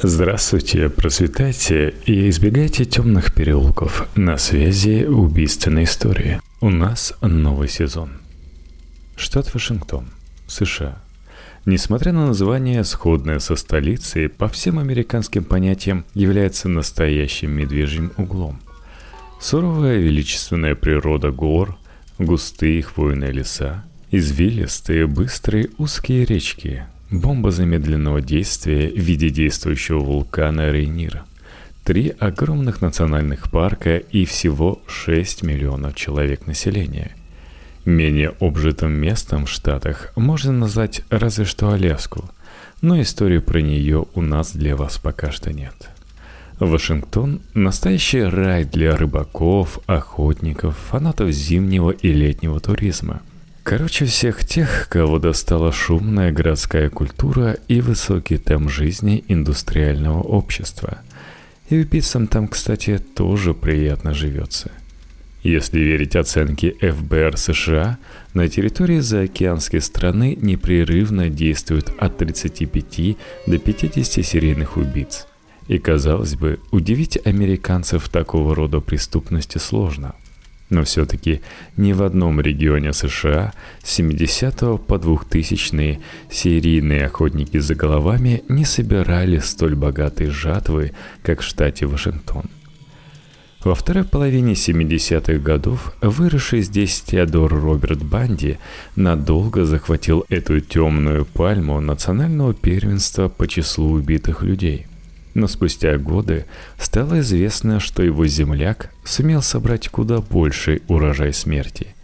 Здравствуйте, процветайте и избегайте темных переулков. На связи убийственной истории. У нас новый сезон. Штат Вашингтон, США. Несмотря на название, сходное со столицей, по всем американским понятиям является настоящим медвежьим углом. Суровая величественная природа гор, густые хвойные леса, извилистые, быстрые узкие речки, Бомба замедленного действия в виде действующего вулкана Рейнира. Три огромных национальных парка и всего 6 миллионов человек населения. Менее обжитым местом в Штатах можно назвать разве что Аляску, но истории про нее у нас для вас пока что нет. Вашингтон – настоящий рай для рыбаков, охотников, фанатов зимнего и летнего туризма – Короче, всех тех, кого достала шумная городская культура и высокий темп жизни индустриального общества. И убийцам там, кстати, тоже приятно живется. Если верить оценке ФБР США, на территории заокеанской страны непрерывно действуют от 35 до 50 серийных убийц. И, казалось бы, удивить американцев такого рода преступности сложно – но все-таки ни в одном регионе США с 70 по 2000 серийные охотники за головами не собирали столь богатые жатвы, как в штате Вашингтон. Во второй половине 70-х годов выросший здесь Теодор Роберт Банди надолго захватил эту темную пальму национального первенства по числу убитых людей – но спустя годы стало известно, что его земляк сумел собрать куда больший урожай смерти.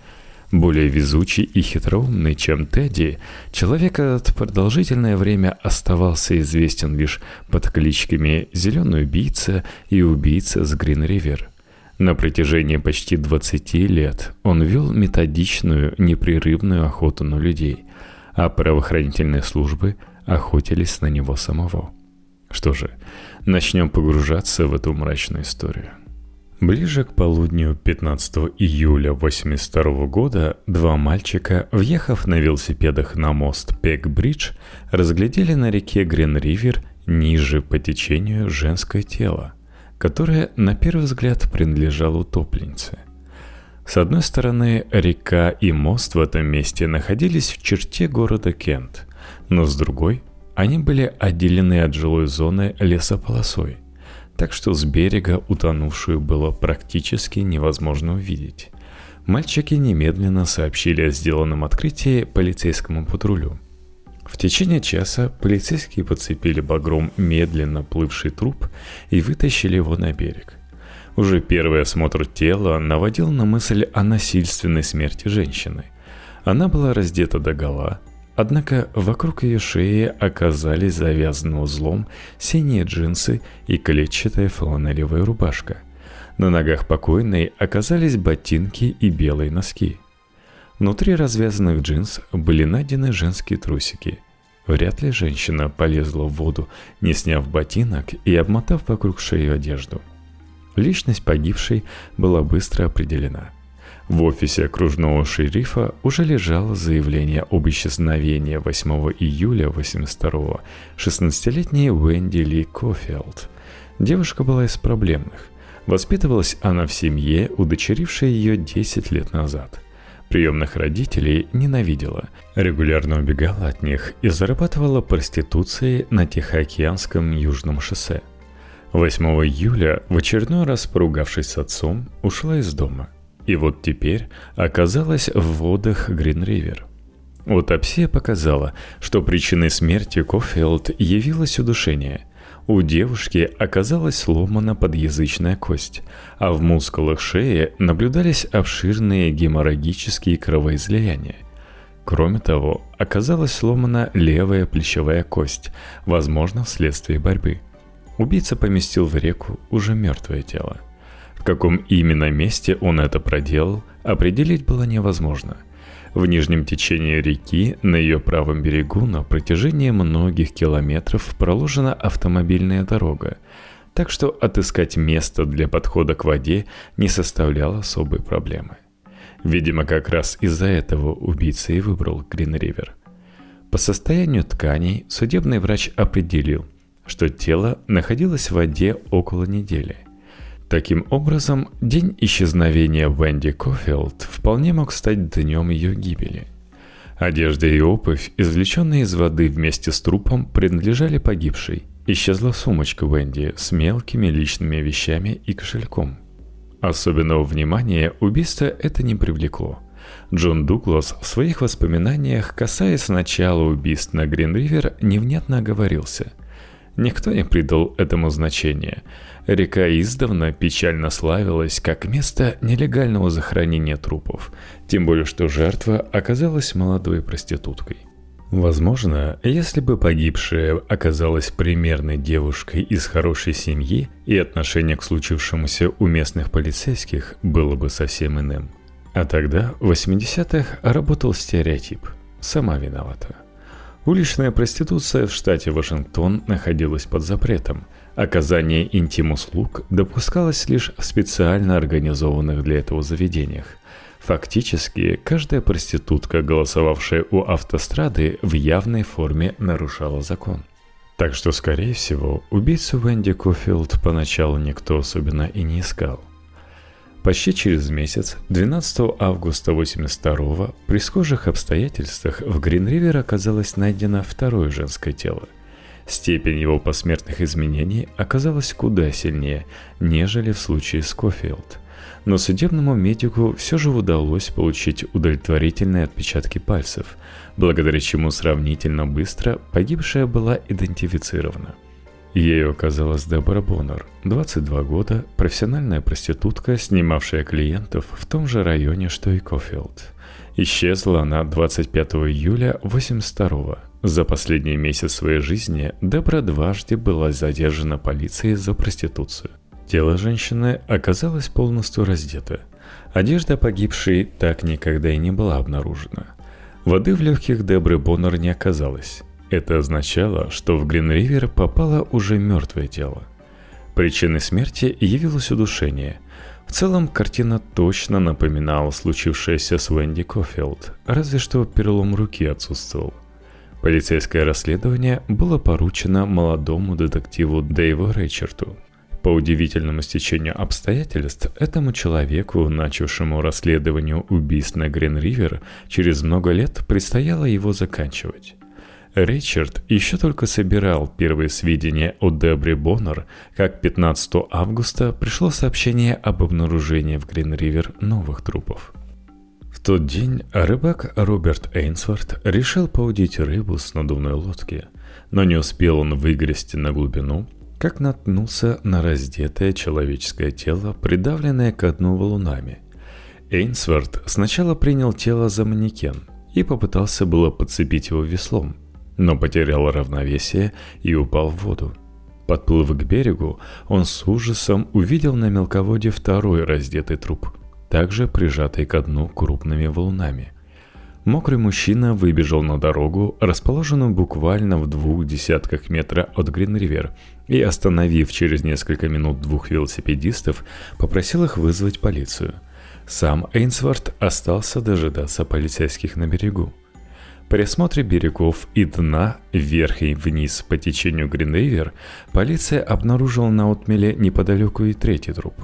Более везучий и хитроумный, чем Тедди, человек этот продолжительное время оставался известен лишь под кличками «Зеленый убийца» и «Убийца с Грин-Ривер». На протяжении почти 20 лет он вел методичную, непрерывную охоту на людей, а правоохранительные службы охотились на него самого. Что же, начнем погружаться в эту мрачную историю. Ближе к полудню 15 июля 1982 года два мальчика, въехав на велосипедах на мост Пек-Бридж, разглядели на реке Грин-Ривер ниже по течению женское тело, которое на первый взгляд принадлежало утопленнице. С одной стороны, река и мост в этом месте находились в черте города Кент, но с другой – они были отделены от жилой зоны лесополосой, так что с берега утонувшую было практически невозможно увидеть. Мальчики немедленно сообщили о сделанном открытии полицейскому патрулю. В течение часа полицейские подцепили багром медленно плывший труп и вытащили его на берег. Уже первый осмотр тела наводил на мысль о насильственной смерти женщины. Она была раздета до гола, Однако вокруг ее шеи оказались завязаны узлом синие джинсы и клетчатая фланелевая рубашка. На ногах покойной оказались ботинки и белые носки. Внутри развязанных джинс были найдены женские трусики. Вряд ли женщина полезла в воду, не сняв ботинок и обмотав вокруг шеи одежду. Личность погибшей была быстро определена – в офисе окружного шерифа уже лежало заявление об исчезновении 8 июля 82 16-летней Уэнди Ли Кофилд. Девушка была из проблемных. Воспитывалась она в семье, удочерившей ее 10 лет назад. Приемных родителей ненавидела, регулярно убегала от них и зарабатывала проституцией на Тихоокеанском Южном шоссе. 8 июля, в очередной раз поругавшись с отцом, ушла из дома. И вот теперь оказалась в водах Грин-Ривер. Аутопсия показала, что причиной смерти Кофилд явилось удушение. У девушки оказалась сломана подъязычная кость, а в мускулах шеи наблюдались обширные геморрагические кровоизлияния. Кроме того, оказалась сломана левая плечевая кость, возможно, вследствие борьбы. Убийца поместил в реку уже мертвое тело. В каком именно месте он это проделал, определить было невозможно. В нижнем течении реки, на ее правом берегу, на протяжении многих километров проложена автомобильная дорога, так что отыскать место для подхода к воде не составляло особой проблемы. Видимо, как раз из-за этого убийца и выбрал Грин-Ривер. По состоянию тканей судебный врач определил, что тело находилось в воде около недели. Таким образом, день исчезновения Венди Кофилд вполне мог стать днем ее гибели. Одежда и обувь, извлеченные из воды вместе с трупом, принадлежали погибшей. Исчезла сумочка Венди с мелкими личными вещами и кошельком. Особенного внимания убийство это не привлекло. Джон Дуглас в своих воспоминаниях, касаясь начала убийств на Грин-Ривер, невнятно оговорился. Никто не придал этому значения. Река издавна печально славилась как место нелегального захоронения трупов, тем более что жертва оказалась молодой проституткой. Возможно, если бы погибшая оказалась примерной девушкой из хорошей семьи, и отношение к случившемуся у местных полицейских было бы совсем иным. А тогда, в 80-х, работал стереотип «сама виновата». Уличная проституция в штате Вашингтон находилась под запретом. Оказание интим-услуг допускалось лишь в специально организованных для этого заведениях. Фактически, каждая проститутка, голосовавшая у автострады, в явной форме нарушала закон. Так что, скорее всего, убийцу Венди Кофилд поначалу никто особенно и не искал – Почти через месяц, 12 августа 82 при схожих обстоятельствах в Гринривер оказалось найдено второе женское тело. Степень его посмертных изменений оказалась куда сильнее, нежели в случае с Кофилд. Но судебному медику все же удалось получить удовлетворительные отпечатки пальцев, благодаря чему сравнительно быстро погибшая была идентифицирована – Ею оказалась Дебора Боннер, 22 года, профессиональная проститутка, снимавшая клиентов в том же районе, что и Кофилд. Исчезла она 25 июля 82 За последний месяц своей жизни Дебра дважды была задержана полицией за проституцию. Тело женщины оказалось полностью раздето. Одежда погибшей так никогда и не была обнаружена. Воды в легких Дебры Боннер не оказалось. Это означало, что в Гринривер попало уже мертвое тело. Причиной смерти явилось удушение. В целом, картина точно напоминала случившееся с Венди Кофилд, разве что перелом руки отсутствовал. Полицейское расследование было поручено молодому детективу Дэйву Рейчерту. По удивительному стечению обстоятельств, этому человеку, начавшему расследование убийств на Грин-Ривер, через много лет предстояло его заканчивать. Ричард еще только собирал первые сведения о Дебре Боннер, как 15 августа пришло сообщение об обнаружении в Грин-Ривер новых трупов. В тот день рыбак Роберт Эйнсворт решил поудить рыбу с надувной лодки, но не успел он выгрести на глубину, как наткнулся на раздетое человеческое тело, придавленное к дну валунами. Эйнсворт сначала принял тело за манекен и попытался было подцепить его веслом – но потерял равновесие и упал в воду. Подплыв к берегу, он с ужасом увидел на мелководье второй раздетый труп, также прижатый ко дну крупными волнами. Мокрый мужчина выбежал на дорогу, расположенную буквально в двух десятках метра от Гринривер, и, остановив через несколько минут двух велосипедистов, попросил их вызвать полицию. Сам Эйнсворт остался дожидаться полицейских на берегу. При осмотре берегов и дна вверх и вниз по течению Гринривер полиция обнаружила на отмеле неподалеку и третий труп.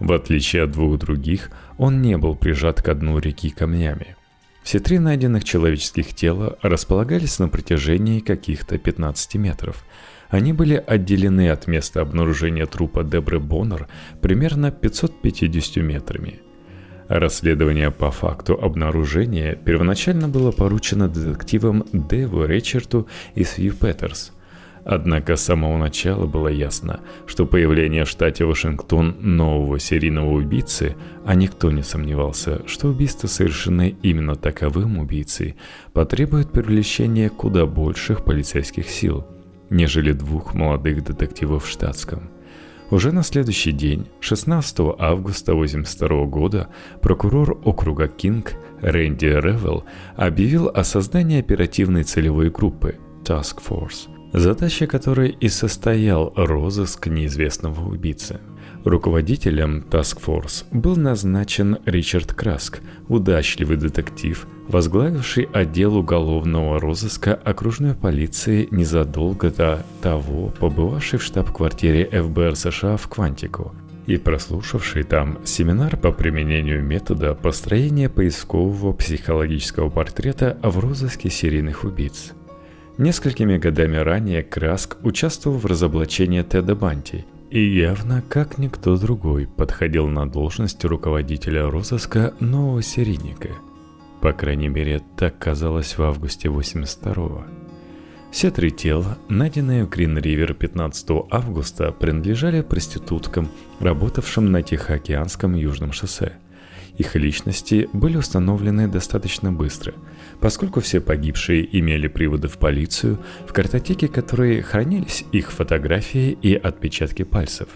В отличие от двух других, он не был прижат к дну реки камнями. Все три найденных человеческих тела располагались на протяжении каких-то 15 метров. Они были отделены от места обнаружения трупа Дебры Боннер примерно 550 метрами – Расследование по факту обнаружения первоначально было поручено детективам Дэву Ричарту и Сью Петерс. Однако с самого начала было ясно, что появление в штате Вашингтон нового серийного убийцы, а никто не сомневался, что убийство, совершенное именно таковым убийцей, потребует привлечения куда больших полицейских сил, нежели двух молодых детективов в штатском – уже на следующий день, 16 августа 1982 года, прокурор округа Кинг Рэнди Ревелл объявил о создании оперативной целевой группы Task Force, задача которой и состоял розыск неизвестного убийцы. Руководителем Task Force был назначен Ричард Краск, удачливый детектив, возглавивший отдел уголовного розыска окружной полиции незадолго до того, побывавший в штаб-квартире ФБР США в Квантику и прослушавший там семинар по применению метода построения поискового психологического портрета в розыске серийных убийц. Несколькими годами ранее Краск участвовал в разоблачении Теда Банти – и явно, как никто другой, подходил на должность руководителя розыска нового серийника. По крайней мере, так казалось в августе 82-го. Все три тела, найденные в Грин-Ривер 15 августа, принадлежали проституткам, работавшим на Тихоокеанском Южном шоссе – их личности были установлены достаточно быстро, поскольку все погибшие имели приводы в полицию, в картотеке которой хранились их фотографии и отпечатки пальцев.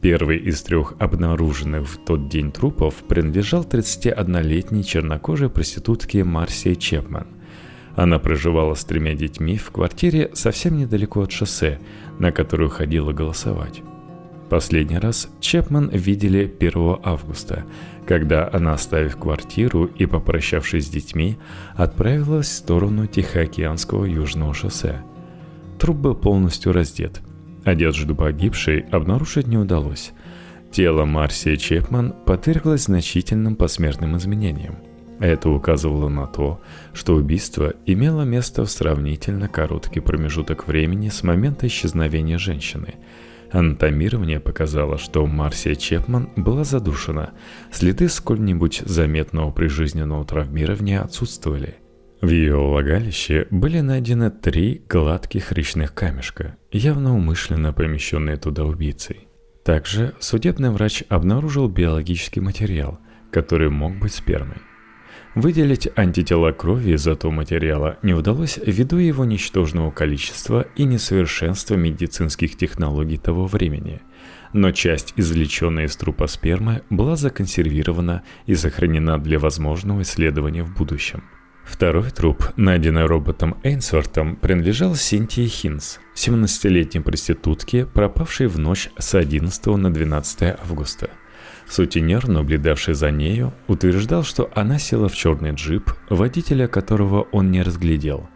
Первый из трех обнаруженных в тот день трупов принадлежал 31-летней чернокожей проститутке Марсии Чепман. Она проживала с тремя детьми в квартире совсем недалеко от шоссе, на которую ходила голосовать. Последний раз Чепман видели 1 августа, когда она, оставив квартиру и попрощавшись с детьми, отправилась в сторону Тихоокеанского южного шоссе. Труп был полностью раздет. Одежду погибшей обнаружить не удалось. Тело Марсии Чепман подверглось значительным посмертным изменениям. Это указывало на то, что убийство имело место в сравнительно короткий промежуток времени с момента исчезновения женщины – Анатомирование показало, что Марсия Чепман была задушена. Следы сколь-нибудь заметного прижизненного травмирования отсутствовали. В ее влагалище были найдены три гладких речных камешка, явно умышленно помещенные туда убийцей. Также судебный врач обнаружил биологический материал, который мог быть спермой. Выделить антитела крови из этого материала не удалось ввиду его ничтожного количества и несовершенства медицинских технологий того времени. Но часть, извлеченная из трупа спермы, была законсервирована и сохранена для возможного исследования в будущем. Второй труп, найденный роботом Эйнсвортом, принадлежал Синтии Хинс, 17-летней проститутке, пропавшей в ночь с 11 на 12 августа – Сутенер, наблюдавший за нею, утверждал, что она села в черный джип, водителя которого он не разглядел.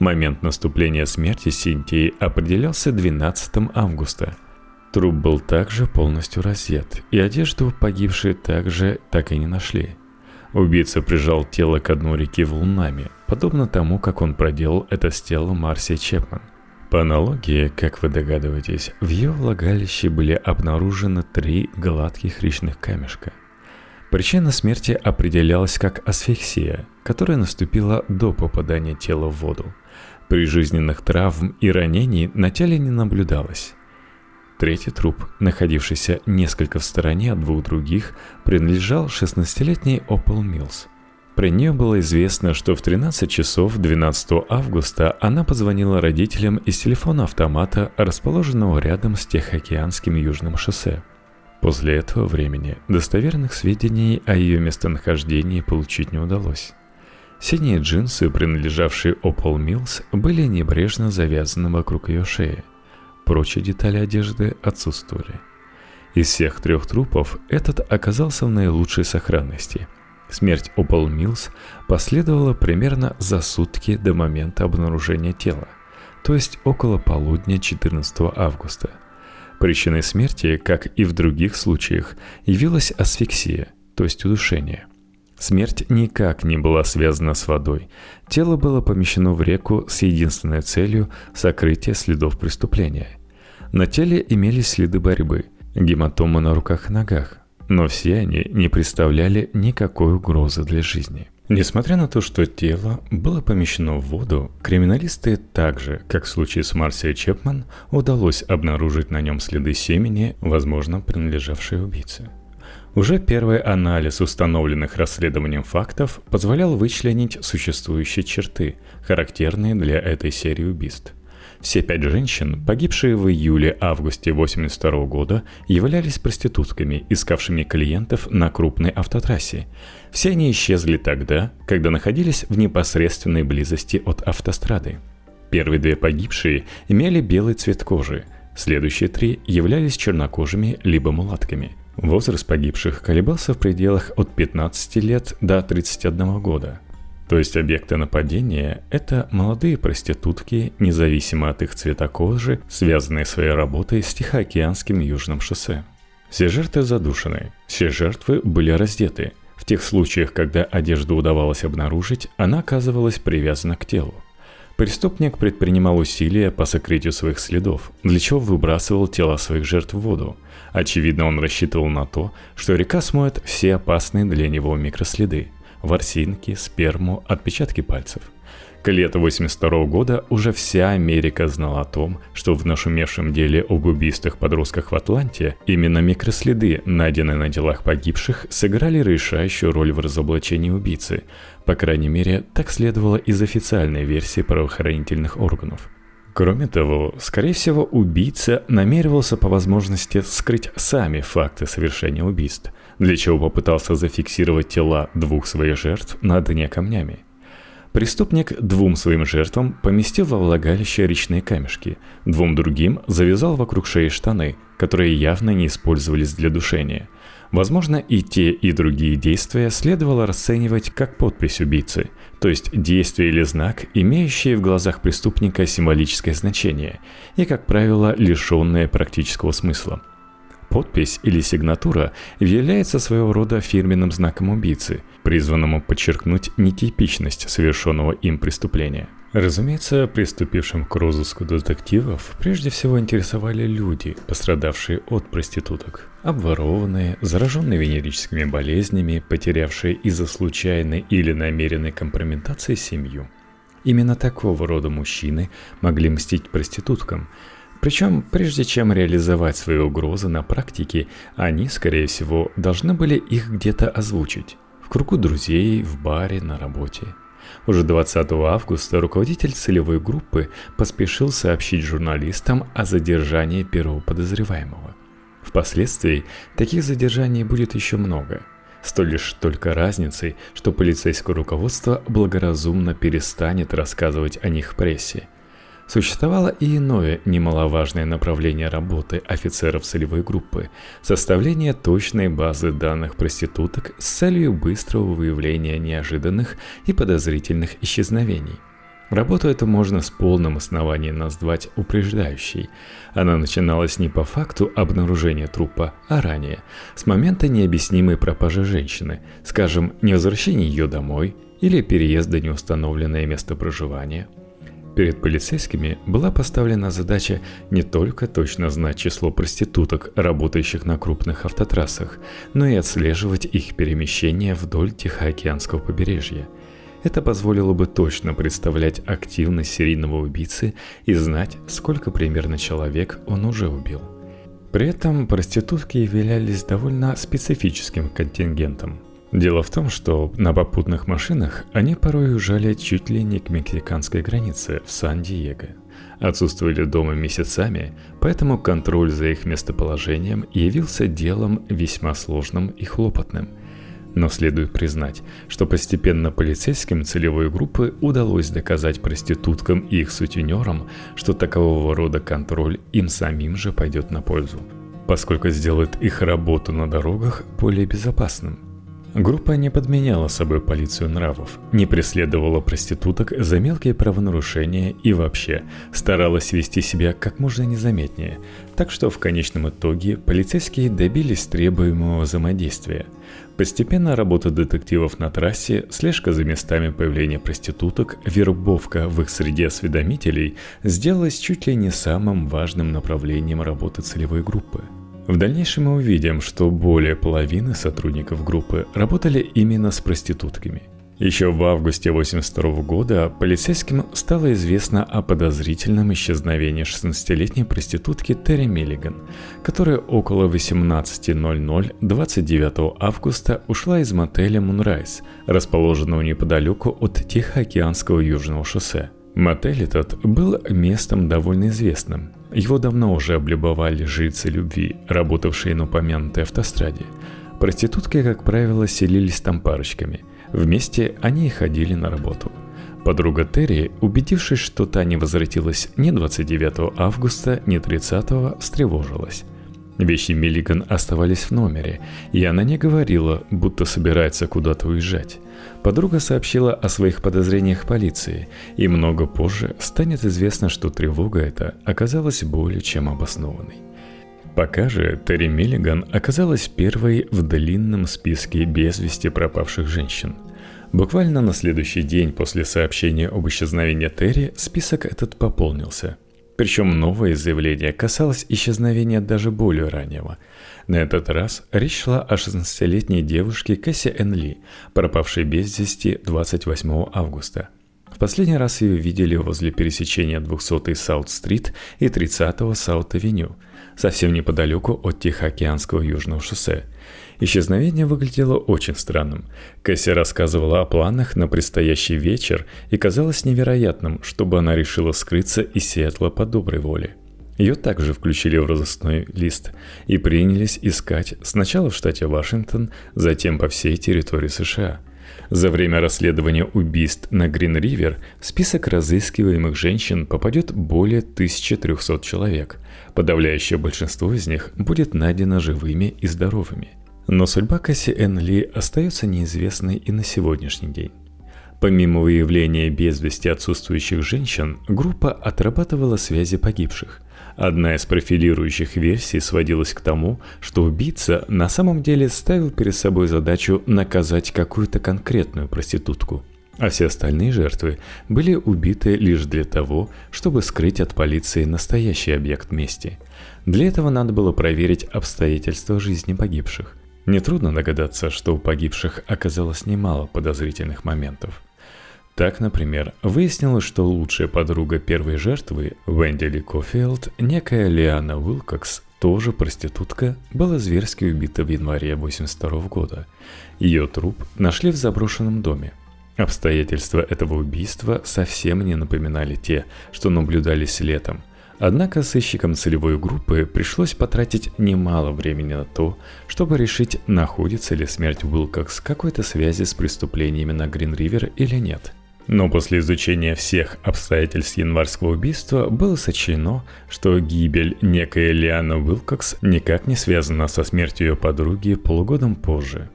Момент наступления смерти Синтии определялся 12 августа. Труп был также полностью раздет, и одежду погибшей также так и не нашли. Убийца прижал тело к дну реки волнами, подобно тому, как он проделал это с телом Марси Чепман. По аналогии, как вы догадываетесь, в ее влагалище были обнаружены три гладких речных камешка. Причина смерти определялась как асфиксия, которая наступила до попадания тела в воду. При жизненных травм и ранений на теле не наблюдалось. Третий труп, находившийся несколько в стороне от двух других, принадлежал 16-летней Опол Милс – про нее было известно, что в 13 часов 12 августа она позвонила родителям из телефона автомата, расположенного рядом с Тихоокеанским южным шоссе. После этого времени достоверных сведений о ее местонахождении получить не удалось. Синие джинсы, принадлежавшие Opal Mills, были небрежно завязаны вокруг ее шеи. Прочие детали одежды отсутствовали. Из всех трех трупов этот оказался в наилучшей сохранности – Смерть Опал Милс последовала примерно за сутки до момента обнаружения тела, то есть около полудня 14 августа. Причиной смерти, как и в других случаях, явилась асфиксия, то есть удушение. Смерть никак не была связана с водой. Тело было помещено в реку с единственной целью сокрытия следов преступления. На теле имелись следы борьбы, гематомы на руках и ногах, но все они не представляли никакой угрозы для жизни. Несмотря на то, что тело было помещено в воду, криминалисты также, как в случае с Марсией Чепман, удалось обнаружить на нем следы семени, возможно, принадлежавшей убийце. Уже первый анализ установленных расследованием фактов позволял вычленить существующие черты, характерные для этой серии убийств – все пять женщин, погибшие в июле-августе 82 года, являлись проститутками, искавшими клиентов на крупной автотрассе. Все они исчезли тогда, когда находились в непосредственной близости от автострады. Первые две погибшие имели белый цвет кожи, Следующие три являлись чернокожими либо мулатками. Возраст погибших колебался в пределах от 15 лет до 31 года. То есть объекты нападения – это молодые проститутки, независимо от их цвета кожи, связанные своей работой с Тихоокеанским Южным шоссе. Все жертвы задушены, все жертвы были раздеты. В тех случаях, когда одежду удавалось обнаружить, она оказывалась привязана к телу. Преступник предпринимал усилия по сокрытию своих следов, для чего выбрасывал тела своих жертв в воду. Очевидно, он рассчитывал на то, что река смоет все опасные для него микроследы – ворсинки, сперму, отпечатки пальцев. К лету 82 года уже вся Америка знала о том, что в нашумевшем деле об убийствах подростках в Атланте именно микроследы, найденные на делах погибших, сыграли решающую роль в разоблачении убийцы. По крайней мере, так следовало из официальной версии правоохранительных органов. Кроме того, скорее всего, убийца намеревался по возможности скрыть сами факты совершения убийств, для чего попытался зафиксировать тела двух своих жертв на дне камнями – Преступник двум своим жертвам поместил во влагалище речные камешки, двум другим завязал вокруг шеи штаны, которые явно не использовались для душения. Возможно, и те, и другие действия следовало расценивать как подпись убийцы, то есть действие или знак, имеющие в глазах преступника символическое значение и, как правило, лишенное практического смысла – Подпись или сигнатура является своего рода фирменным знаком убийцы, призванному подчеркнуть нетипичность совершенного им преступления. Разумеется, приступившим к розыску детективов прежде всего интересовали люди, пострадавшие от проституток. Обворованные, зараженные венерическими болезнями, потерявшие из-за случайной или намеренной компрометации семью. Именно такого рода мужчины могли мстить проституткам – причем, прежде чем реализовать свои угрозы на практике, они, скорее всего, должны были их где-то озвучить. В кругу друзей, в баре, на работе. Уже 20 августа руководитель целевой группы поспешил сообщить журналистам о задержании первого подозреваемого. Впоследствии таких задержаний будет еще много – с той лишь только разницей, что полицейское руководство благоразумно перестанет рассказывать о них прессе, Существовало и иное немаловажное направление работы офицеров целевой группы – составление точной базы данных проституток с целью быстрого выявления неожиданных и подозрительных исчезновений. Работу эту можно с полным основанием назвать упреждающей. Она начиналась не по факту обнаружения трупа, а ранее, с момента необъяснимой пропажи женщины, скажем, невозвращения ее домой или переезда неустановленное место проживания – Перед полицейскими была поставлена задача не только точно знать число проституток, работающих на крупных автотрассах, но и отслеживать их перемещение вдоль Тихоокеанского побережья. Это позволило бы точно представлять активность серийного убийцы и знать, сколько примерно человек он уже убил. При этом проститутки являлись довольно специфическим контингентом – Дело в том, что на попутных машинах они порой уезжали чуть ли не к мексиканской границе в Сан-Диего. Отсутствовали дома месяцами, поэтому контроль за их местоположением явился делом весьма сложным и хлопотным. Но следует признать, что постепенно полицейским целевой группы удалось доказать проституткам и их сутенерам, что такового рода контроль им самим же пойдет на пользу, поскольку сделает их работу на дорогах более безопасным – Группа не подменяла собой полицию нравов, не преследовала проституток за мелкие правонарушения и вообще старалась вести себя как можно незаметнее, так что в конечном итоге полицейские добились требуемого взаимодействия. Постепенно работа детективов на трассе, слежка за местами появления проституток, вербовка в их среде осведомителей сделалась чуть ли не самым важным направлением работы целевой группы – в дальнейшем мы увидим, что более половины сотрудников группы работали именно с проститутками. Еще в августе 1982 года полицейским стало известно о подозрительном исчезновении 16-летней проститутки Терри Миллиган, которая около 18.00 29 августа ушла из мотеля Moonrise, расположенного неподалеку от Тихоокеанского южного шоссе. Мотель этот был местом довольно известным. Его давно уже облюбовали жильцы любви, работавшие на упомянутой автостраде. Проститутки, как правило, селились там парочками. Вместе они и ходили на работу. Подруга Терри, убедившись, что та не возвратилась ни 29 августа, ни 30, встревожилась. Вещи Миллиган оставались в номере, и она не говорила, будто собирается куда-то уезжать. Подруга сообщила о своих подозрениях полиции, и много позже станет известно, что тревога эта оказалась более чем обоснованной. Пока же Терри Миллиган оказалась первой в длинном списке без вести пропавших женщин – Буквально на следующий день после сообщения об исчезновении Терри список этот пополнился. Причем новое заявление касалось исчезновения даже более раннего. На этот раз речь шла о 16-летней девушке Кэсси Энли, пропавшей без вести 28 августа. В последний раз ее видели возле пересечения 200-й Саут-стрит и 30-го Саут-авеню, совсем неподалеку от Тихоокеанского южного шоссе – Исчезновение выглядело очень странным. Кэсси рассказывала о планах на предстоящий вечер и казалось невероятным, чтобы она решила скрыться из Сиэтла по доброй воле. Ее также включили в розыскной лист и принялись искать сначала в штате Вашингтон, затем по всей территории США. За время расследования убийств на Грин-Ривер в список разыскиваемых женщин попадет более 1300 человек. Подавляющее большинство из них будет найдено живыми и здоровыми – но судьба Касси Энн Ли остается неизвестной и на сегодняшний день. Помимо выявления без вести отсутствующих женщин, группа отрабатывала связи погибших. Одна из профилирующих версий сводилась к тому, что убийца на самом деле ставил перед собой задачу наказать какую-то конкретную проститутку, а все остальные жертвы были убиты лишь для того, чтобы скрыть от полиции настоящий объект мести. Для этого надо было проверить обстоятельства жизни погибших. Нетрудно догадаться, что у погибших оказалось немало подозрительных моментов. Так, например, выяснилось, что лучшая подруга первой жертвы, Вендели Кофилд, некая Лиана Уилкокс, тоже проститутка, была зверски убита в январе 1982 года. Ее труп нашли в заброшенном доме. Обстоятельства этого убийства совсем не напоминали те, что наблюдались летом – Однако сыщикам целевой группы пришлось потратить немало времени на то, чтобы решить, находится ли смерть Уилкокс какой-то связи с преступлениями на Грин-Ривер или нет. Но после изучения всех обстоятельств январского убийства было сочтено, что гибель некой Лианы Уилкокс никак не связана со смертью ее подруги полугодом позже.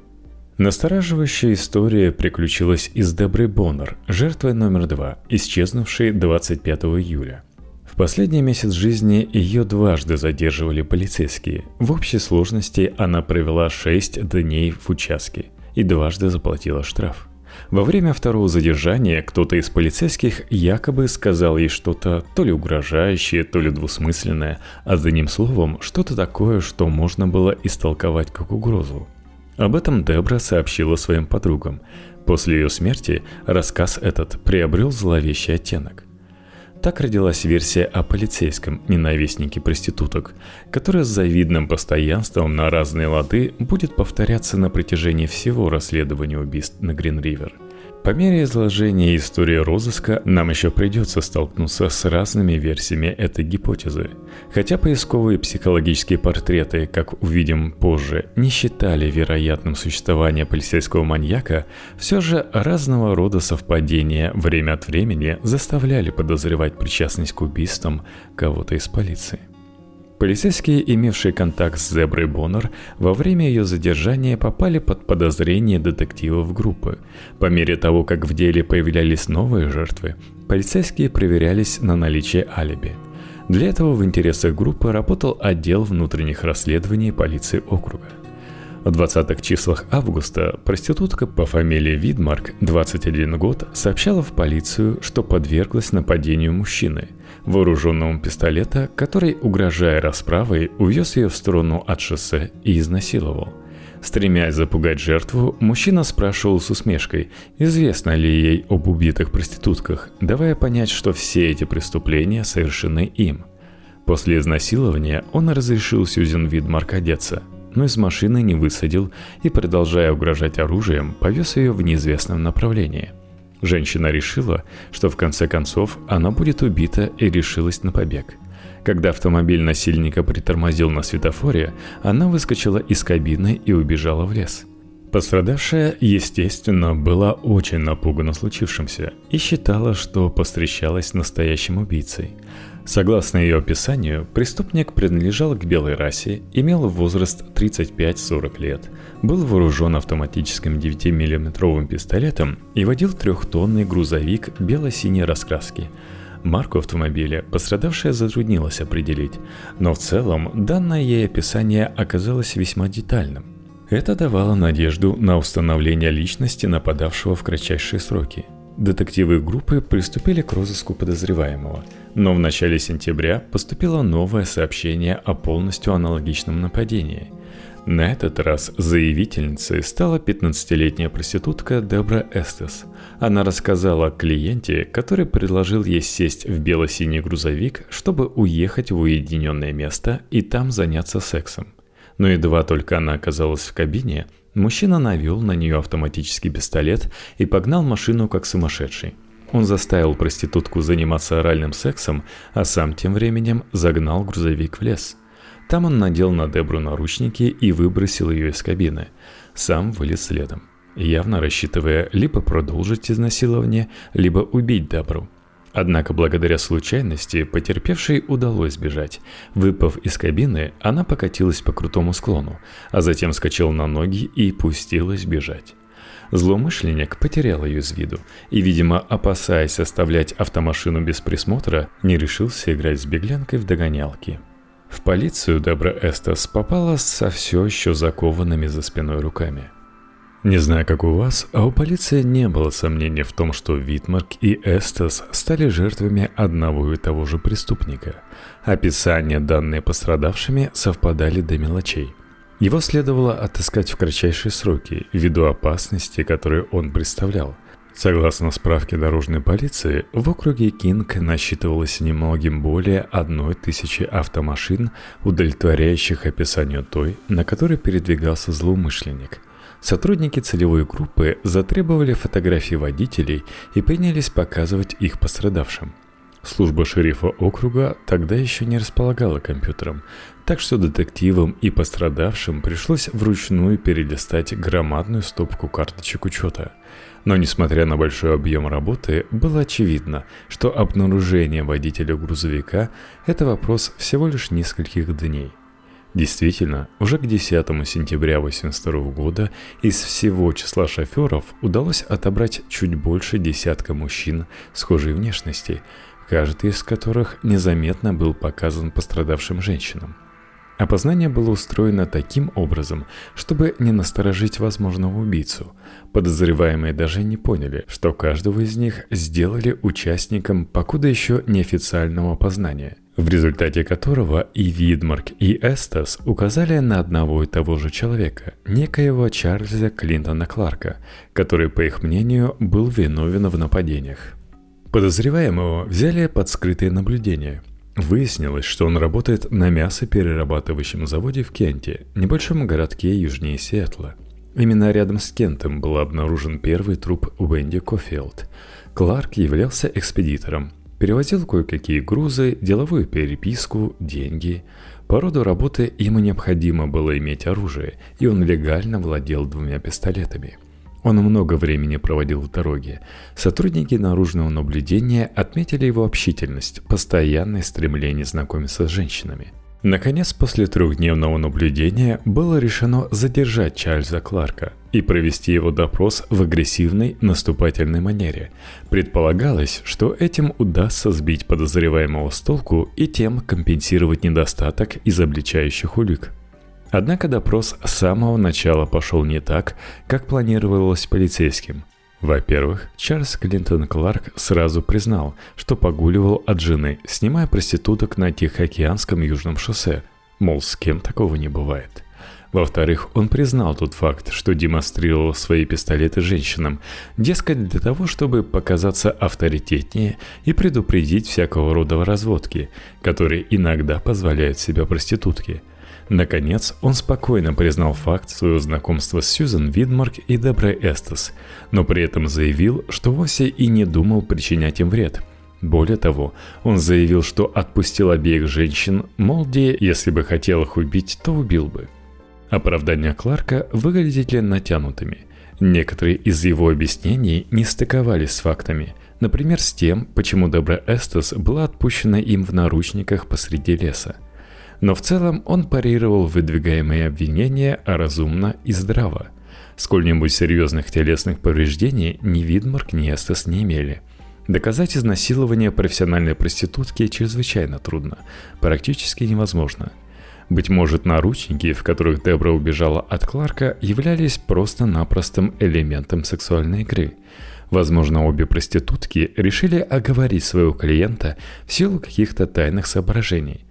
Настораживающая история приключилась и с Деброй Боннер, жертвой номер два, исчезнувшей 25 июля – последний месяц жизни ее дважды задерживали полицейские. В общей сложности она провела 6 дней в участке и дважды заплатила штраф. Во время второго задержания кто-то из полицейских якобы сказал ей что-то то ли угрожающее, то ли двусмысленное, а одним словом, что-то такое, что можно было истолковать как угрозу. Об этом Дебра сообщила своим подругам. После ее смерти рассказ этот приобрел зловещий оттенок. Так родилась версия о полицейском ненавистнике проституток, которая с завидным постоянством на разные лады будет повторяться на протяжении всего расследования убийств на Грин-Ривер – по мере изложения истории розыска нам еще придется столкнуться с разными версиями этой гипотезы. Хотя поисковые психологические портреты, как увидим позже, не считали вероятным существование полицейского маньяка, все же разного рода совпадения время от времени заставляли подозревать причастность к убийствам кого-то из полиции. Полицейские, имевшие контакт с Зеброй Боннер, во время ее задержания попали под подозрение детективов группы. По мере того, как в деле появлялись новые жертвы, полицейские проверялись на наличие алиби. Для этого в интересах группы работал отдел внутренних расследований полиции округа. В 20-х числах августа проститутка по фамилии Видмарк, 21 год, сообщала в полицию, что подверглась нападению мужчины – вооруженного пистолета, который, угрожая расправой, увез ее в сторону от шоссе и изнасиловал. Стремясь запугать жертву, мужчина спрашивал с усмешкой, известно ли ей об убитых проститутках, давая понять, что все эти преступления совершены им. После изнасилования он разрешил Сьюзен Видмарк одеться, но из машины не высадил и, продолжая угрожать оружием, повез ее в неизвестном направлении – Женщина решила, что в конце концов она будет убита и решилась на побег. Когда автомобиль насильника притормозил на светофоре, она выскочила из кабины и убежала в лес. Пострадавшая, естественно, была очень напугана случившимся и считала, что постречалась с настоящим убийцей. Согласно ее описанию, преступник принадлежал к белой расе, имел возраст 35-40 лет, был вооружен автоматическим 9-миллиметровым пистолетом и водил трехтонный грузовик бело-синей раскраски. Марку автомобиля пострадавшая затруднилась определить, но в целом данное ей описание оказалось весьма детальным – это давало надежду на установление личности нападавшего в кратчайшие сроки. Детективы группы приступили к розыску подозреваемого, но в начале сентября поступило новое сообщение о полностью аналогичном нападении. На этот раз заявительницей стала 15-летняя проститутка Дебра Эстес. Она рассказала о клиенте, который предложил ей сесть в бело-синий грузовик, чтобы уехать в уединенное место и там заняться сексом. Но едва только она оказалась в кабине, мужчина навел на нее автоматический пистолет и погнал машину как сумасшедший. Он заставил проститутку заниматься оральным сексом, а сам тем временем загнал грузовик в лес. Там он надел на Дебру наручники и выбросил ее из кабины. Сам вылез следом, явно рассчитывая либо продолжить изнасилование, либо убить Дебру. Однако благодаря случайности потерпевшей удалось сбежать. Выпав из кабины, она покатилась по крутому склону, а затем скачала на ноги и пустилась бежать. Злоумышленник потерял ее из виду и, видимо, опасаясь оставлять автомашину без присмотра, не решился играть с беглянкой в догонялки. В полицию Дебра Эстас попала со все еще закованными за спиной руками – не знаю, как у вас, а у полиции не было сомнений в том, что Витмарк и Эстас стали жертвами одного и того же преступника. Описания, данные пострадавшими, совпадали до мелочей. Его следовало отыскать в кратчайшие сроки, ввиду опасности, которую он представлял. Согласно справке дорожной полиции, в округе Кинг насчитывалось немногим более одной тысячи автомашин, удовлетворяющих описанию той, на которой передвигался злоумышленник – Сотрудники целевой группы затребовали фотографии водителей и принялись показывать их пострадавшим. Служба шерифа округа тогда еще не располагала компьютером, так что детективам и пострадавшим пришлось вручную перелистать громадную стопку карточек учета. Но несмотря на большой объем работы, было очевидно, что обнаружение водителя грузовика – это вопрос всего лишь нескольких дней. Действительно, уже к 10 сентября 1982 года из всего числа шоферов удалось отобрать чуть больше десятка мужчин схожей внешности, каждый из которых незаметно был показан пострадавшим женщинам. Опознание было устроено таким образом, чтобы не насторожить возможного убийцу. Подозреваемые даже не поняли, что каждого из них сделали участником покуда еще неофициального опознания – в результате которого и Видмарк, и Эстас указали на одного и того же человека, некоего Чарльза Клинтона Кларка, который, по их мнению, был виновен в нападениях. Подозреваемого взяли под скрытое наблюдение. Выяснилось, что он работает на мясоперерабатывающем заводе в Кенте, небольшом городке южнее Сиэтла. Именно рядом с Кентом был обнаружен первый труп Уэнди Кофилд. Кларк являлся экспедитором – Перевозил кое-какие грузы, деловую переписку, деньги. По роду работы ему необходимо было иметь оружие, и он легально владел двумя пистолетами. Он много времени проводил в дороге. Сотрудники наружного наблюдения отметили его общительность, постоянное стремление знакомиться с женщинами – Наконец, после трехдневного наблюдения было решено задержать Чарльза Кларка и провести его допрос в агрессивной наступательной манере. Предполагалось, что этим удастся сбить подозреваемого с толку и тем компенсировать недостаток изобличающих улик. Однако допрос с самого начала пошел не так, как планировалось полицейским. Во-первых, Чарльз Клинтон Кларк сразу признал, что погуливал от жены, снимая проституток на Тихоокеанском южном шоссе. Мол, с кем такого не бывает. Во-вторых, он признал тот факт, что демонстрировал свои пистолеты женщинам, дескать, для того, чтобы показаться авторитетнее и предупредить всякого рода разводки, которые иногда позволяют себя проститутки – Наконец, он спокойно признал факт своего знакомства с Сьюзен Видмарк и Деброй Эстес, но при этом заявил, что вовсе и не думал причинять им вред. Более того, он заявил, что отпустил обеих женщин, мол, где, если бы хотел их убить, то убил бы. Оправдания Кларка выглядели натянутыми. Некоторые из его объяснений не стыковались с фактами. Например, с тем, почему Дебра Эстес была отпущена им в наручниках посреди леса. Но в целом он парировал выдвигаемые обвинения разумно и здраво. Сколь-нибудь серьезных телесных повреждений ни Видмарк, ни Эстес не имели. Доказать изнасилование профессиональной проститутки чрезвычайно трудно, практически невозможно – быть может, наручники, в которых Дебра убежала от Кларка, являлись просто-напростым элементом сексуальной игры. Возможно, обе проститутки решили оговорить своего клиента в силу каких-то тайных соображений.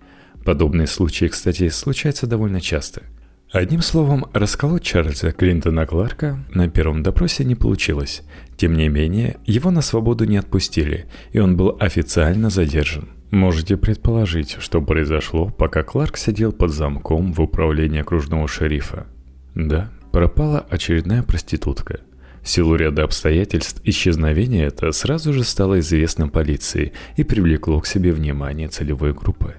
Подобные случаи, кстати, случаются довольно часто. Одним словом, расколоть Чарльза Клинтона Кларка на первом допросе не получилось. Тем не менее, его на свободу не отпустили, и он был официально задержан. Можете предположить, что произошло, пока Кларк сидел под замком в управлении окружного шерифа. Да, пропала очередная проститутка. В силу ряда обстоятельств исчезновение это сразу же стало известно полиции и привлекло к себе внимание целевой группы.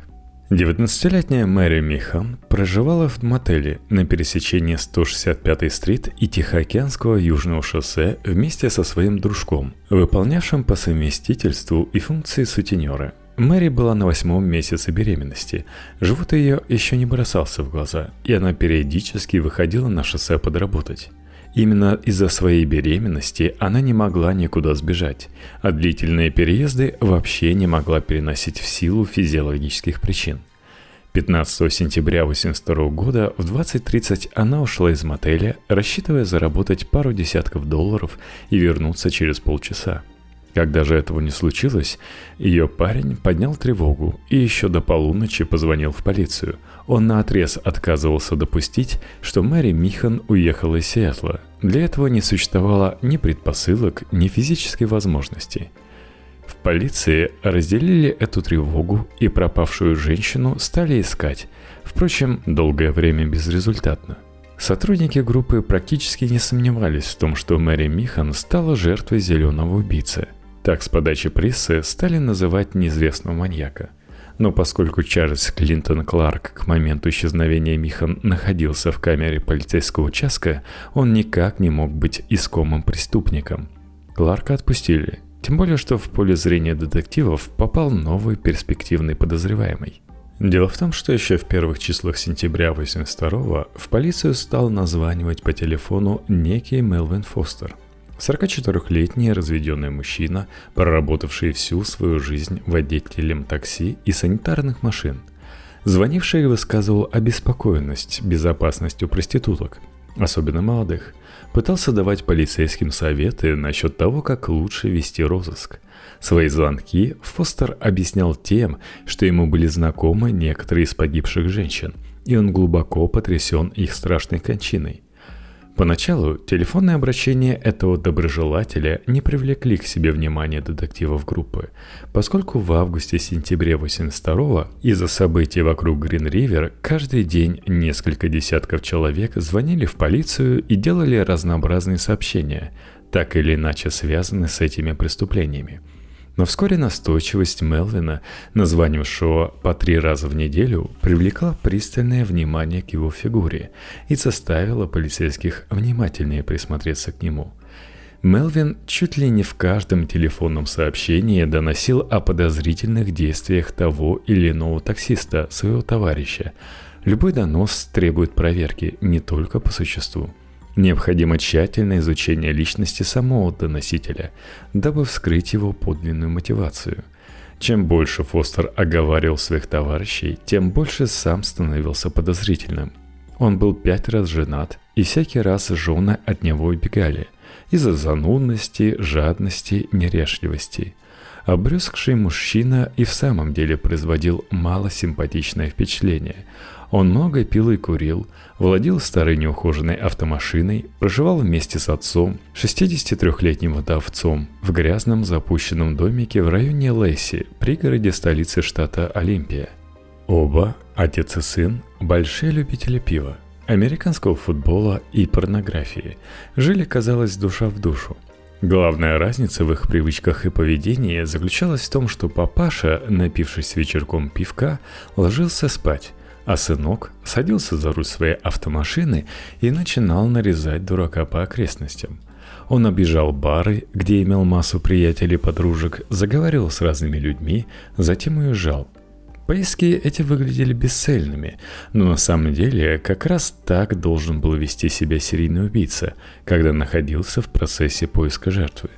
19-летняя Мэри Михан проживала в мотеле на пересечении 165-й стрит и Тихоокеанского южного шоссе вместе со своим дружком, выполнявшим по совместительству и функции сутенера – Мэри была на восьмом месяце беременности. Живот ее еще не бросался в глаза, и она периодически выходила на шоссе подработать. Именно из-за своей беременности она не могла никуда сбежать, а длительные переезды вообще не могла переносить в силу физиологических причин. 15 сентября 1982 года в 20.30 она ушла из мотеля, рассчитывая заработать пару десятков долларов и вернуться через полчаса. Когда же этого не случилось, ее парень поднял тревогу и еще до полуночи позвонил в полицию. Он наотрез отказывался допустить, что Мэри Михан уехала из Сиэтла. Для этого не существовало ни предпосылок, ни физической возможности. В полиции разделили эту тревогу и пропавшую женщину стали искать, впрочем, долгое время безрезультатно. Сотрудники группы практически не сомневались в том, что Мэри Михан стала жертвой зеленого убийцы – так с подачи прессы стали называть неизвестного маньяка. Но поскольку Чарльз Клинтон Кларк к моменту исчезновения Михан находился в камере полицейского участка, он никак не мог быть искомым преступником. Кларка отпустили, тем более что в поле зрения детективов попал новый перспективный подозреваемый. Дело в том, что еще в первых числах сентября 82 в полицию стал названивать по телефону некий Мелвин Фостер – 44-летний разведенный мужчина, проработавший всю свою жизнь водителем такси и санитарных машин. Звонивший высказывал обеспокоенность безопасностью проституток, особенно молодых. Пытался давать полицейским советы насчет того, как лучше вести розыск. Свои звонки Фостер объяснял тем, что ему были знакомы некоторые из погибших женщин, и он глубоко потрясен их страшной кончиной – Поначалу телефонные обращения этого доброжелателя не привлекли к себе внимания детективов группы, поскольку в августе-сентябре 82 из-за событий вокруг Грин-Ривер каждый день несколько десятков человек звонили в полицию и делали разнообразные сообщения, так или иначе связанные с этими преступлениями – но вскоре настойчивость Мелвина, названившего по три раза в неделю, привлекла пристальное внимание к его фигуре и заставила полицейских внимательнее присмотреться к нему. Мелвин чуть ли не в каждом телефонном сообщении доносил о подозрительных действиях того или иного таксиста, своего товарища. Любой донос требует проверки не только по существу. Необходимо тщательное изучение личности самого доносителя, дабы вскрыть его подлинную мотивацию. Чем больше Фостер оговаривал своих товарищей, тем больше сам становился подозрительным. Он был пять раз женат, и всякий раз жены от него убегали из-за занудности, жадности, нерешливости. Обрюзгший мужчина и в самом деле производил малосимпатичное впечатление – он много пил и курил, владел старой неухоженной автомашиной, проживал вместе с отцом, 63-летним вдовцом, в грязном запущенном домике в районе Лесси, пригороде столицы штата Олимпия. Оба, отец и сын, большие любители пива, американского футбола и порнографии, жили, казалось, душа в душу. Главная разница в их привычках и поведении заключалась в том, что папаша, напившись вечерком пивка, ложился спать, а сынок садился за руль своей автомашины и начинал нарезать дурака по окрестностям. Он обижал бары, где имел массу приятелей и подружек, заговаривал с разными людьми, затем уезжал. Поиски эти выглядели бесцельными, но на самом деле как раз так должен был вести себя серийный убийца, когда находился в процессе поиска жертвы.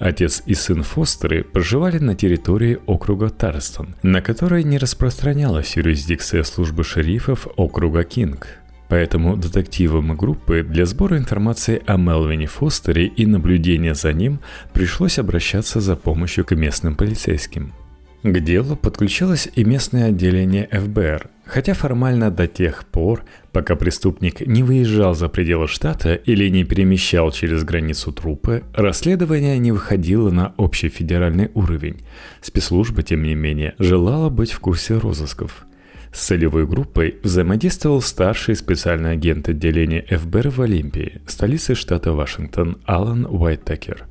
Отец и сын Фостеры проживали на территории округа Тарстон, на которой не распространялась юрисдикция службы шерифов округа Кинг. Поэтому детективам группы для сбора информации о Мелвине Фостере и наблюдения за ним пришлось обращаться за помощью к местным полицейским. К делу подключилось и местное отделение ФБР, хотя формально до тех пор, пока преступник не выезжал за пределы штата или не перемещал через границу трупы, расследование не выходило на общий федеральный уровень. Спецслужба, тем не менее, желала быть в курсе розысков. С целевой группой взаимодействовал старший специальный агент отделения ФБР в Олимпии, столице штата Вашингтон, Алан Уайттекер.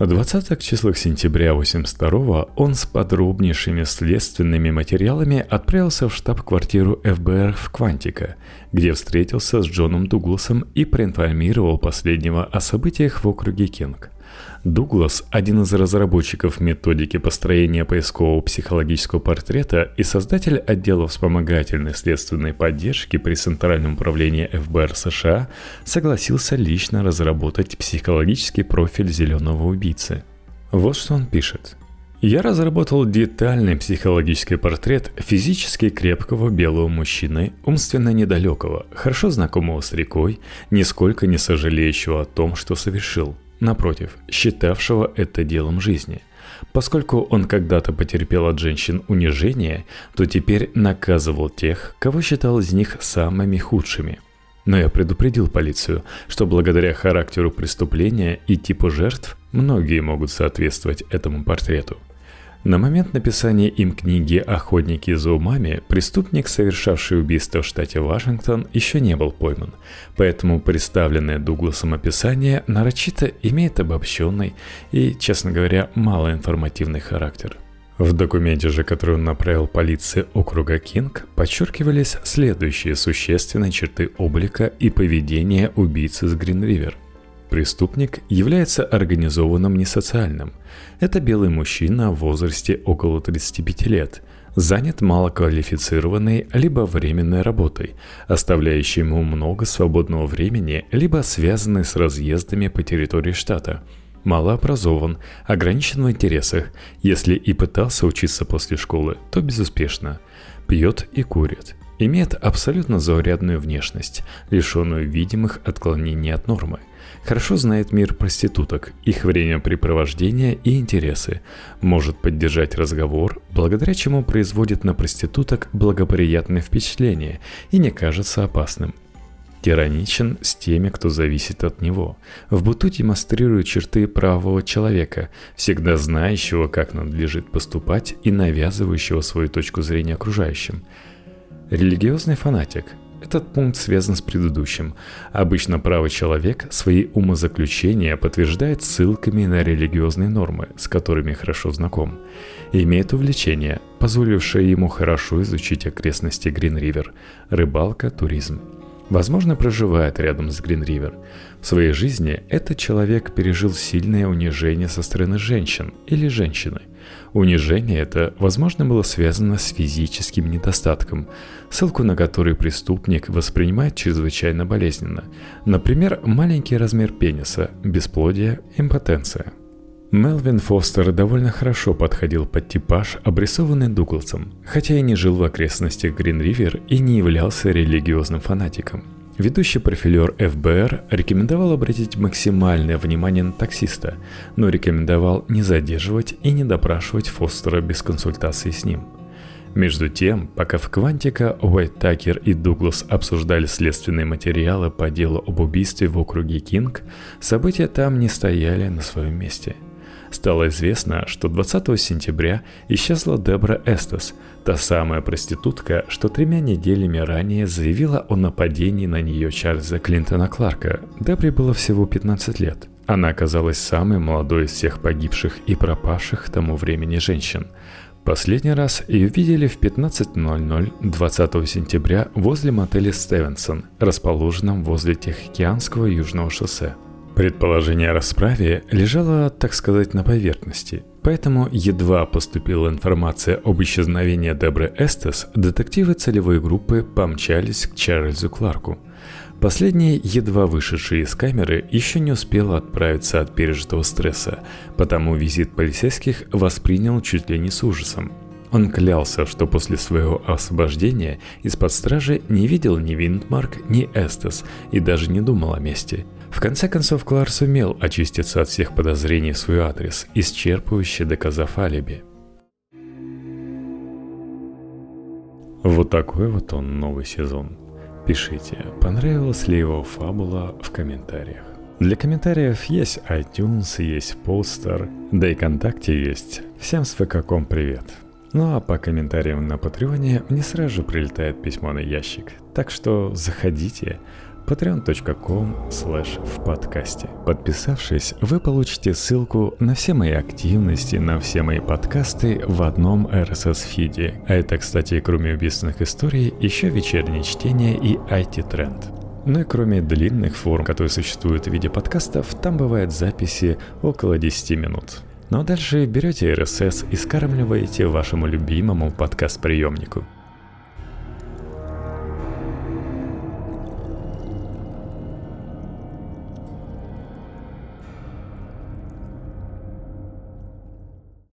В 20 числах сентября 82 он с подробнейшими следственными материалами отправился в штаб-квартиру ФБР в Квантика, где встретился с Джоном Дугласом и проинформировал последнего о событиях в округе Кинг – Дуглас, один из разработчиков методики построения поискового психологического портрета и создатель отдела вспомогательной следственной поддержки при Центральном управлении ФБР США, согласился лично разработать психологический профиль зеленого убийцы. Вот что он пишет. Я разработал детальный психологический портрет физически крепкого белого мужчины, умственно недалекого, хорошо знакомого с рекой, нисколько не сожалеющего о том, что совершил – напротив, считавшего это делом жизни. Поскольку он когда-то потерпел от женщин унижение, то теперь наказывал тех, кого считал из них самыми худшими. Но я предупредил полицию, что благодаря характеру преступления и типу жертв многие могут соответствовать этому портрету – на момент написания им книги «Охотники за умами» преступник, совершавший убийство в штате Вашингтон, еще не был пойман, поэтому представленное Дугласом описание нарочито имеет обобщенный и, честно говоря, малоинформативный характер. В документе же, который он направил полиции округа Кинг, подчеркивались следующие существенные черты облика и поведения убийцы с Гринривер – Преступник является организованным несоциальным. Это белый мужчина в возрасте около 35 лет, занят малоквалифицированной либо временной работой, оставляющей ему много свободного времени, либо связанной с разъездами по территории штата. Малообразован, ограничен в интересах, если и пытался учиться после школы, то безуспешно. Пьет и курит. Имеет абсолютно заурядную внешность, лишенную видимых отклонений от нормы – Хорошо знает мир проституток, их времяпрепровождения и интересы, может поддержать разговор, благодаря чему производит на проституток благоприятное впечатление и не кажется опасным. Тираничен с теми, кто зависит от него. В быту демонстрирует черты правого человека, всегда знающего, как надлежит поступать и навязывающего свою точку зрения окружающим. Религиозный фанатик – этот пункт связан с предыдущим. Обычно правый человек свои умозаключения подтверждает ссылками на религиозные нормы, с которыми хорошо знаком. И имеет увлечение, позволившее ему хорошо изучить окрестности Грин-Ривер – рыбалка, туризм. Возможно, проживает рядом с Грин-Ривер. В своей жизни этот человек пережил сильное унижение со стороны женщин или женщины. Унижение это, возможно, было связано с физическим недостатком, ссылку на который преступник воспринимает чрезвычайно болезненно. Например, маленький размер пениса, бесплодие, импотенция. Мелвин Фостер довольно хорошо подходил под типаж, обрисованный Дугласом, хотя и не жил в окрестностях Грин-Ривер и не являлся религиозным фанатиком – Ведущий профилер ФБР рекомендовал обратить максимальное внимание на таксиста, но рекомендовал не задерживать и не допрашивать Фостера без консультации с ним. Между тем, пока в Квантика Уайт Такер и Дуглас обсуждали следственные материалы по делу об убийстве в округе Кинг, события там не стояли на своем месте – стало известно, что 20 сентября исчезла Дебра Эстес, та самая проститутка, что тремя неделями ранее заявила о нападении на нее Чарльза Клинтона Кларка. Дебре было всего 15 лет. Она оказалась самой молодой из всех погибших и пропавших к тому времени женщин. последний раз ее видели в 15.00 20 сентября возле мотеля «Стевенсон», расположенном возле Тихоокеанского южного шоссе. Предположение о расправе лежало, так сказать, на поверхности, поэтому едва поступила информация об исчезновении Дебры Эстес, детективы целевой группы помчались к Чарльзу Кларку. Последний, едва вышедший из камеры, еще не успел отправиться от пережитого стресса, потому визит полицейских воспринял чуть ли не с ужасом. Он клялся, что после своего освобождения из-под стражи не видел ни Виндмарк, ни Эстес и даже не думал о мести – в конце концов, Клар сумел очиститься от всех подозрений в свой адрес, исчерпывающе доказав алиби. Вот такой вот он новый сезон. Пишите, понравилась ли его фабула в комментариях. Для комментариев есть iTunes, есть постер, да и ВКонтакте есть. Всем с ВКком привет. Ну а по комментариям на Патреоне мне сразу же прилетает письмо на ящик. Так что заходите, patreon.com slash в подкасте. Подписавшись, вы получите ссылку на все мои активности, на все мои подкасты в одном RSS-фиде. А это, кстати, кроме убийственных историй, еще вечернее чтение и IT-тренд. Ну и кроме длинных форм, которые существуют в виде подкастов, там бывают записи около 10 минут. Ну а дальше берете RSS и скармливаете вашему любимому подкаст-приемнику –